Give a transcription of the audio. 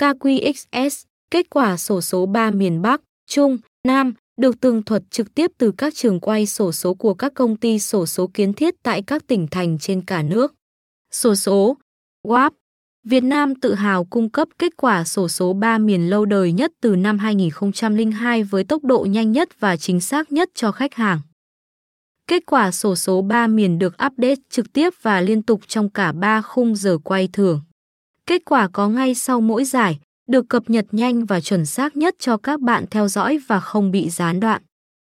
KQXS, kết quả sổ số 3 miền Bắc, Trung, Nam, được tường thuật trực tiếp từ các trường quay sổ số của các công ty sổ số kiến thiết tại các tỉnh thành trên cả nước. Sổ số WAP Việt Nam tự hào cung cấp kết quả sổ số 3 miền lâu đời nhất từ năm 2002 với tốc độ nhanh nhất và chính xác nhất cho khách hàng. Kết quả sổ số 3 miền được update trực tiếp và liên tục trong cả 3 khung giờ quay thường. Kết quả có ngay sau mỗi giải, được cập nhật nhanh và chuẩn xác nhất cho các bạn theo dõi và không bị gián đoạn.